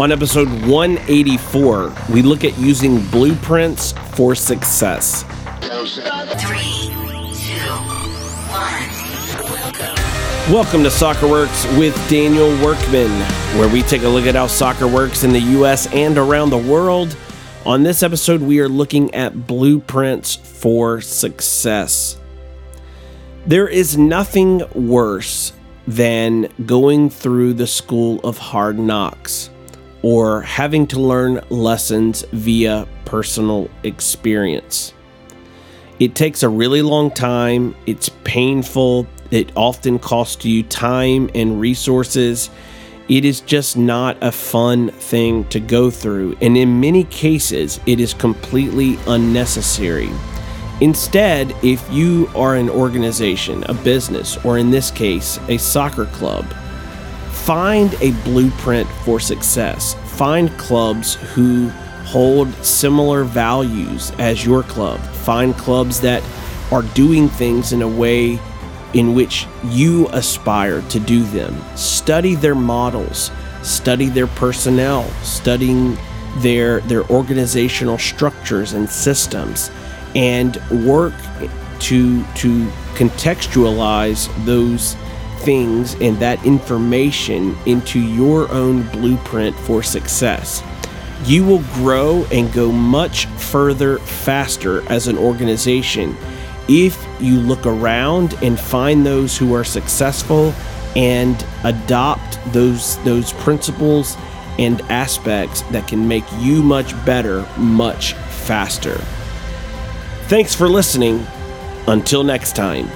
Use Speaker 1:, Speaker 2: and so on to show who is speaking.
Speaker 1: On episode 184, we look at using blueprints for success.
Speaker 2: One.
Speaker 1: Welcome to Soccer Works with Daniel Workman, where we take a look at how soccer works in the US and around the world. On this episode, we are looking at blueprints for success. There is nothing worse than going through the school of hard knocks or having to learn lessons via personal experience. It takes a really long time, it's painful, it often costs you time and resources. It is just not a fun thing to go through, and in many cases, it is completely unnecessary. Instead, if you are an organization, a business, or in this case, a soccer club, find a blueprint for success. Find clubs who hold similar values as your club. Find clubs that are doing things in a way in which you aspire to do them. Study their models, study their personnel, studying their their organizational structures and systems and work to to contextualize those things and that information into your own blueprint for success. You will grow and go much further faster as an organization if you look around and find those who are successful and adopt those those principles and aspects that can make you much better much faster. Thanks for listening. Until next time.